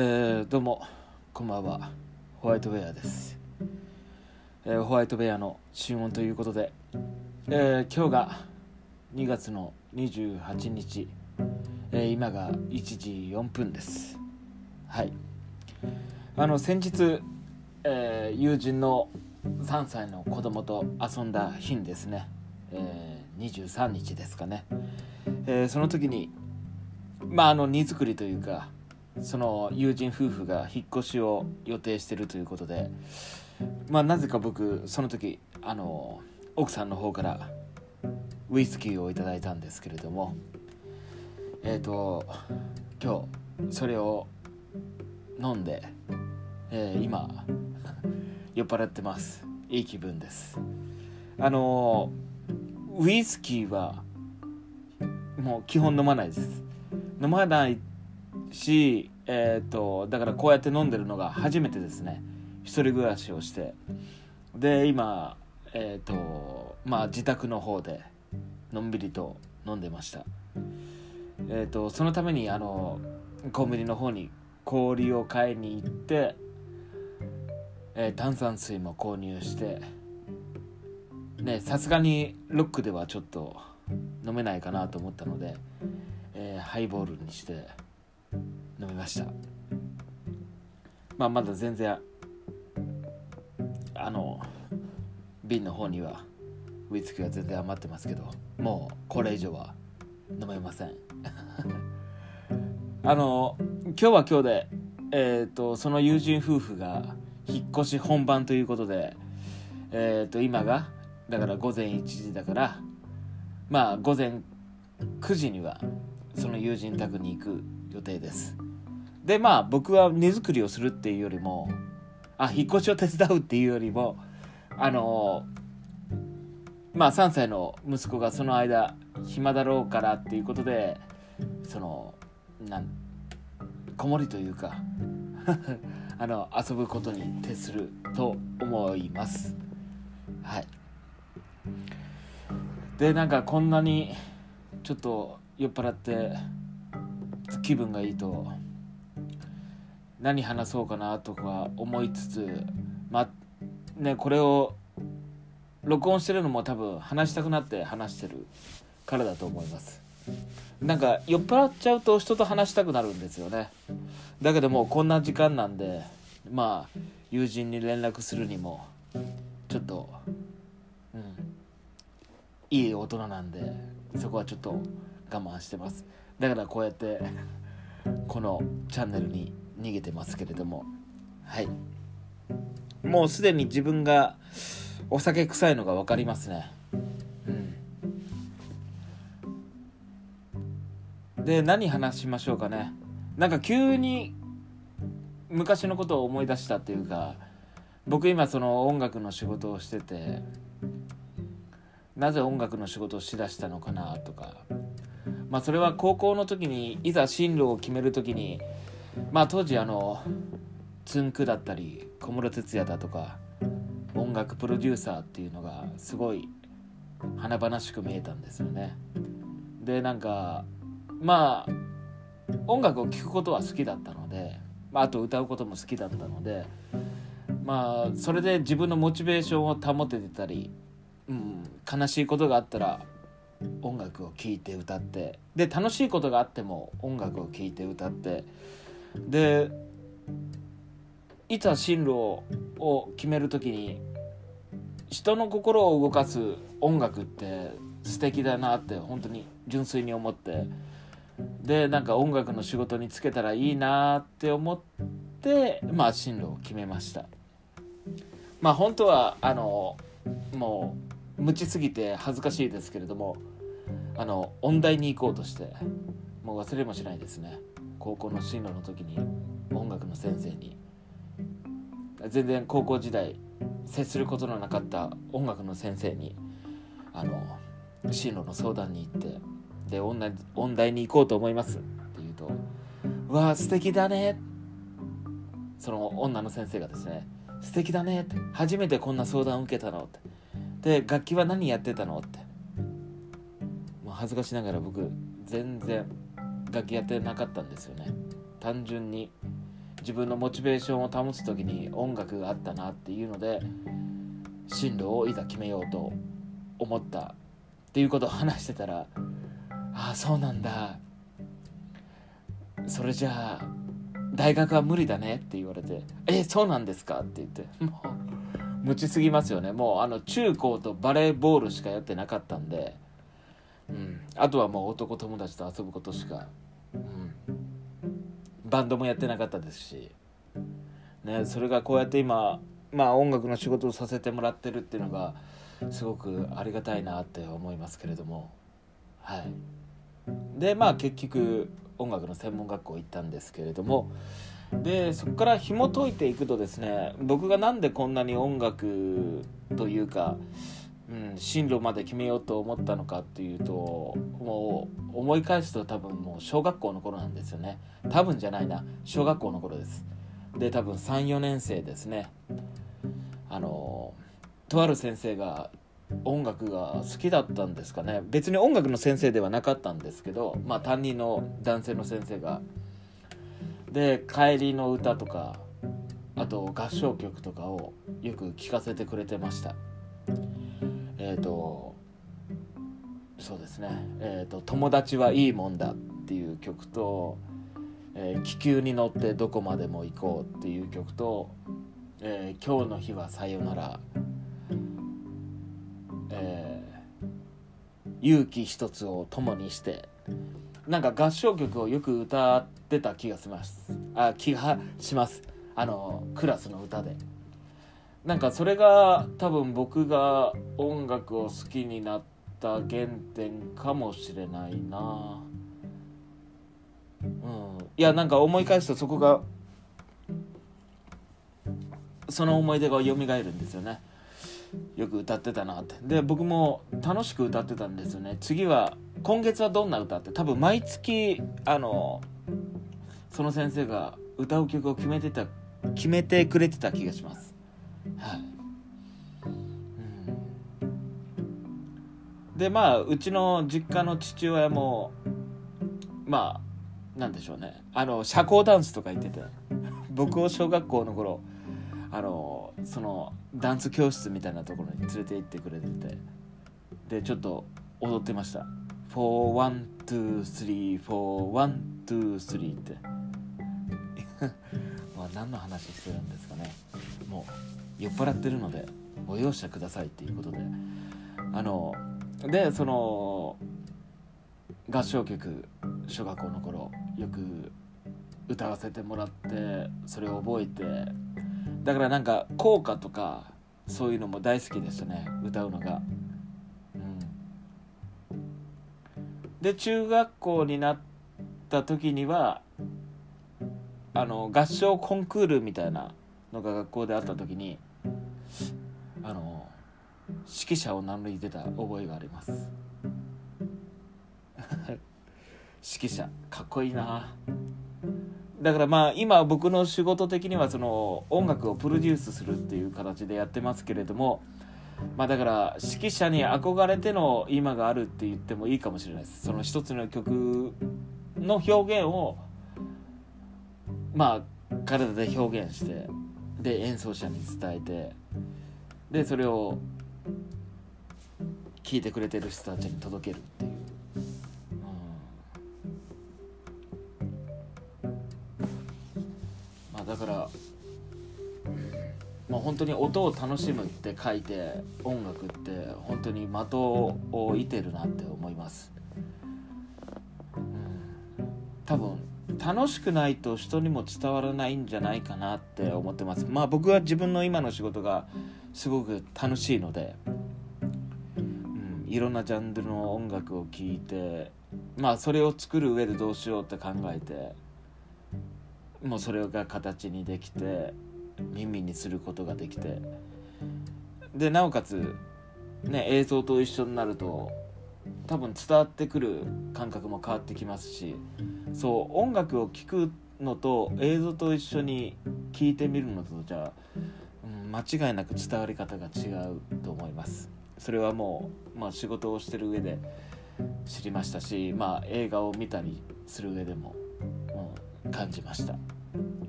えー、どうもこんばんは。ホワイトベアです、えーホワイトベアの新音ということで、えー今日が2月の28日、え今が1時4分です。はい。あの先日、え友人の3歳の子供と遊んだ日にですね、え23日ですかね、えその時にまああの荷造りというかその友人夫婦が引っ越しを予定してるということでまあなぜか僕その時あの奥さんの方からウイスキーをいただいたんですけれどもえっ、と今日それを飲んで、えー今 酔っ払ってます。いい気分です。あのウイスキーはもう基本飲まないです。飲まないし、えー、とだからこうやって飲んでるのが初めてですね。一人暮らしをして。で今えっ、とまあ自宅の方でのんびりと飲んでました。えっ、とそのためにあのコンビニの方に氷を買いに行って、えー炭酸水も購入してねさすがにロックではちょっと飲めないかなと思ったので、えーハイボールにして飲みました。まあまだ全然あの瓶の方にはウイスキーは全然余ってますけどもうこれ以上は飲めません。あの今日は今日でえっ、とその友人夫婦が引っ越し本番ということでえっ、と今がだから午前1時だからまあ午前9時にはその友人宅に行く予定です。でまあ僕は荷造りをするっていうよりもあ引っ越しを手伝うっていうよりもあのまあ3歳の息子がその間暇だろうからっていうことでそのなん子守というか あの遊ぶことに徹すると思います。はい。でなんかこんなにちょっと酔っ払って気分がいいと何話そうかなとか思いつつまあねこれを録音してるのも多分話したくなって話してるからだと思います。なんか酔っ払っちゃうと人と話したくなるんですよね。だけどもうこんな時間なんでまあ友人に連絡するにもちょっとうんいい大人なんでそこはちょっと我慢してます。だからこうやってこのチャンネルに逃げてますけれども。はい。もうすでに自分がお酒臭いのが分かりますね。うん。で何話しましょうかね。なんか急に昔のことを思い出したっていうか僕今その音楽の仕事をしててなぜ音楽の仕事をしだしたのかなとか。まあそれは高校の時にいざ進路を決める時にまあ当時あのつんくだったり小室哲哉だとか音楽プロデューサーっていうのがすごい華々しく見えたんですよね。でなんかまあ音楽を聴くことは好きだったので、まあ、あと歌うことも好きだったのでまあそれで自分のモチベーションを保ててたり、うん、悲しいことがあったら音楽を聴いて歌ってで楽しいことがあっても音楽を聴いて歌ってでいざ進路を決める時に人の心を動かす音楽って素敵だなって本当に純粋に思ってでなんか音楽の仕事に就けたらいいなって思ってまあ進路を決めました。まあ本当はあのもう無知すぎて恥ずかしいですけれどもあの音大に行こうとしてもう忘れもしないですね。高校の進路の時に音楽の先生に。全然高校時代接することのなかった音楽の先生にあの進路の相談に行ってで音大に行こうと思いますって言うと「うわあ素敵だね」その女の先生がですね「素敵だね」って「初めてこんな相談を受けたの」って。で楽器は何やってたのってもう恥ずかしながら僕全然楽器やってなかったんですよね単純に自分のモチベーションを保つ時に音楽があったなっていうので進路をいざ決めようと思ったっていうことを話してたら「ああそうなんだそれじゃあ大学は無理だね」って言われて「えそうなんですか?」って言ってもう無知すぎますよね。もうあの中高とバレーボールしかやってなかったんで、うん、あとはもう男友達と遊ぶことしか、うん、バンドもやってなかったですし、ね、それがこうやって今まあ音楽の仕事をさせてもらってるっていうのがすごくありがたいなって思いますけれども。はい。でまあ結局音楽の専門学校行ったんですけれどもでそこから紐解いていくとですね僕が何でこんなに音楽というか、うん、進路まで決めようと思ったのかっていうともう思い返すと多分もう小学校の頃なんですよね。多分じゃないな小学校の頃です。で多分34年生ですね。あのとある先生が音楽が好きだったんですかね。別に音楽の先生ではなかったんですけどまあ担任の男性の先生がで帰りの歌とかあと合唱曲とかをよく聴かせてくれてました。えっ、ー、とそうですね「えーと、友達はいいもんだ」っていう曲と、えー、気球に乗ってどこまでも行こう」っていう曲と「えー、今日の日はさよなら」えー、勇気一つを共にしてなんか合唱曲をよく歌ってた気がします。あ気がします。あのクラスの歌で。なんかそれが多分僕が音楽を好きになった原点かもしれないな。うん。いやなんか思い返すとそこがその思い出が蘇るんですよね。よく歌ってたなって。で僕も楽しく歌ってたんですよね。次は今月はどんな歌って多分毎月あのその先生が歌う曲を決めてた決めてくれてた気がします。はい、うん、でまあうちの実家の父親もまあなんでしょうね。あの社交ダンスとか言ってて僕を小学校の頃あのそのダンス教室みたいなところに連れて行ってくれてて。でちょっと踊ってました「41234123」って。まあ何の話してるんですかね。もう酔っ払ってるのでご容赦くださいっていうことで。あのでその合唱曲小学校の頃よく歌わせてもらってそれを覚えてだからなんか校歌とかそういうのも大好きでしたね歌うのが。うん、で中学校になった時にはあの合唱コンクールみたいなのが学校であった時にあの指揮者を名乗り出た覚えがあります。指揮者かっこいいな。だからまあ今僕の仕事的にはその音楽をプロデュースするっていう形でやってますけれどもまあだから指揮者に憧れての今があるって言ってもいいかもしれないです。その一つの曲の表現をまあ体で表現してで演奏者に伝えてでそれを聴いてくれてる人たちに届けるっていう。だから、まあ、本当に音を楽しむって書いて音楽って本当に的を射てるなって思います、うん、多分楽しくないと人にも伝わらないんじゃないかなって思ってます。まあ僕は自分の今の仕事がすごく楽しいので、うん、いろんなジャンルの音楽を聴いてまあそれを作る上でどうしようって考えてもうそれが形にできて耳にすることができて。でなおかつ、ね、映像と一緒になると多分伝わってくる感覚も変わってきますしそう音楽を聴くのと映像と一緒に聴いてみるのとじゃあ、うん、間違いなく伝わり方が違うと思います。それはもう、まあ、仕事をしてる上で知りましたし、まあ、映画を見たりする上でも。感じました。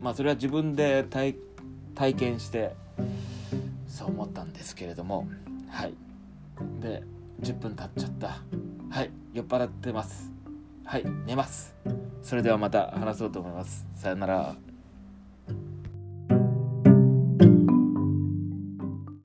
まあそれは自分で体験してそう思ったんですけれどもはい。で10分経っちゃった。はい。酔っ払ってます。はい。寝ます。それではまた話そうと思います。さよなら。